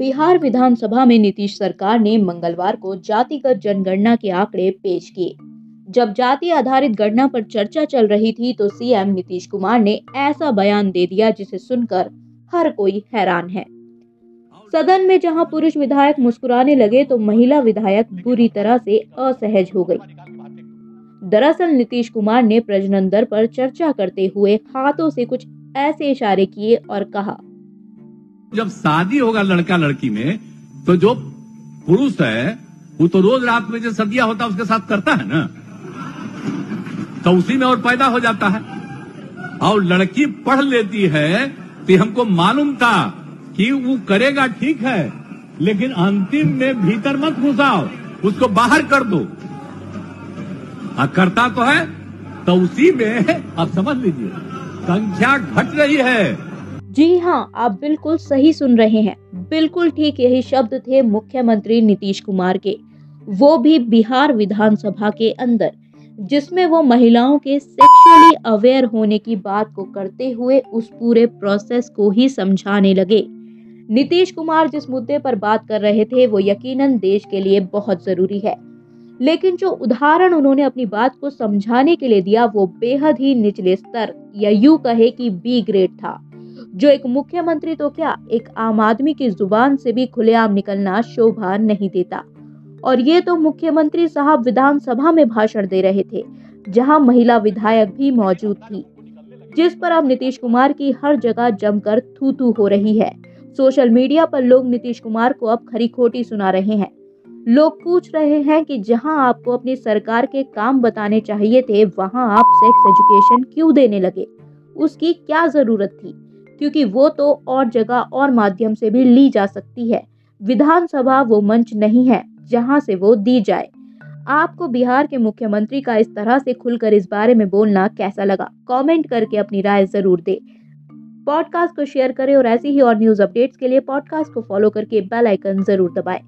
बिहार विधानसभा में नीतीश सरकार ने मंगलवार को जातिगत जनगणना के आंकड़े पेश किए। जब जाति आधारित गणना पर चर्चा चल रही थी तो सीएम नीतीश कुमार ने ऐसा बयान दे दिया जिसे सुनकर हर कोई हैरान है। सदन में जहाँ पुरुष विधायक मुस्कुराने लगे तो महिला विधायक बुरी तरह से असहज हो गई। दरअसल, नीतीश कुमार ने प्रजनन दर पर चर्चा करते हुए हाथों से कुछ ऐसे इशारे किए और कहा जब शादी होगा लड़का लड़की में तो जो पुरुष है वो तो रोज रात में जो सदिया होता है उसके साथ करता है ना? तो उसी में और पैदा हो जाता है। और लड़की पढ़ लेती है तो हमको मालूम था कि वो करेगा ठीक है लेकिन अंतिम में भीतर मत घुसाओ उसको बाहर कर दो। आ, करता तो है तो उसी में आप समझ लीजिए संख्या घट रही है। जी हाँ आप बिल्कुल सही सुन रहे हैं। बिल्कुल ठीक यही शब्द थे मुख्यमंत्री नीतीश कुमार के। वो भी बिहार विधानसभा के अंदर, जिसमें वो महिलाओं के सेक्सुअली अवेयर होने की बात को करते हुए उस पूरे प्रोसेस को ही समझाने लगे। नीतीश कुमार जिस मुद्दे पर बात कर रहे थे, वो यकीनन देश के लिए बहुत ज़रूरी है। लेकिन जो उदाहरण उन्होंने अपनी बात को समझाने के लिए दिया, वो बेहद ही निचले स्तर या यू कहे कि बी ग्रेड था। जो एक मुख्यमंत्री तो क्या एक आम आदमी की ज़ुबान से भी खुलेआम निकलना शोभा नहीं देता। और ये तो मुख्यमंत्री साहब विधानसभा में भाषण दे रहे थे, जहाँ महिला विधायक भी मौजूद थी, जिस पर अब नीतीश कुमार की हर जगह जमकर थू थू हो रही है। सोशल मीडिया पर लोग नीतीश कुमार को अब खरी खोटी सुना रहे हैं। लोग पूछ रहे हैं कि जहाँ आपको अपनी सरकार के काम बताने चाहिए थे, वहाँ आप सेक्स एजुकेशन क्यों देने लगे? उसकी क्या ज़रूरत थी? क्योंकि वो तो और जगह और माध्यम से भी ली जा सकती है। विधानसभा वो मंच नहीं है, जहाँ से वो दी जाए। आपको बिहार के मुख्यमंत्री का इस तरह से खुलकर इस बारे में बोलना कैसा लगा? कमेंट करके अपनी राय ज़रूर दे। पॉडकास्ट को शेयर करें और ऐसी ही और न्यूज़ अपडेट्स के लिए पॉडकास्ट को फॉलो करके बेल आइकन ज़रूर दबाएँ।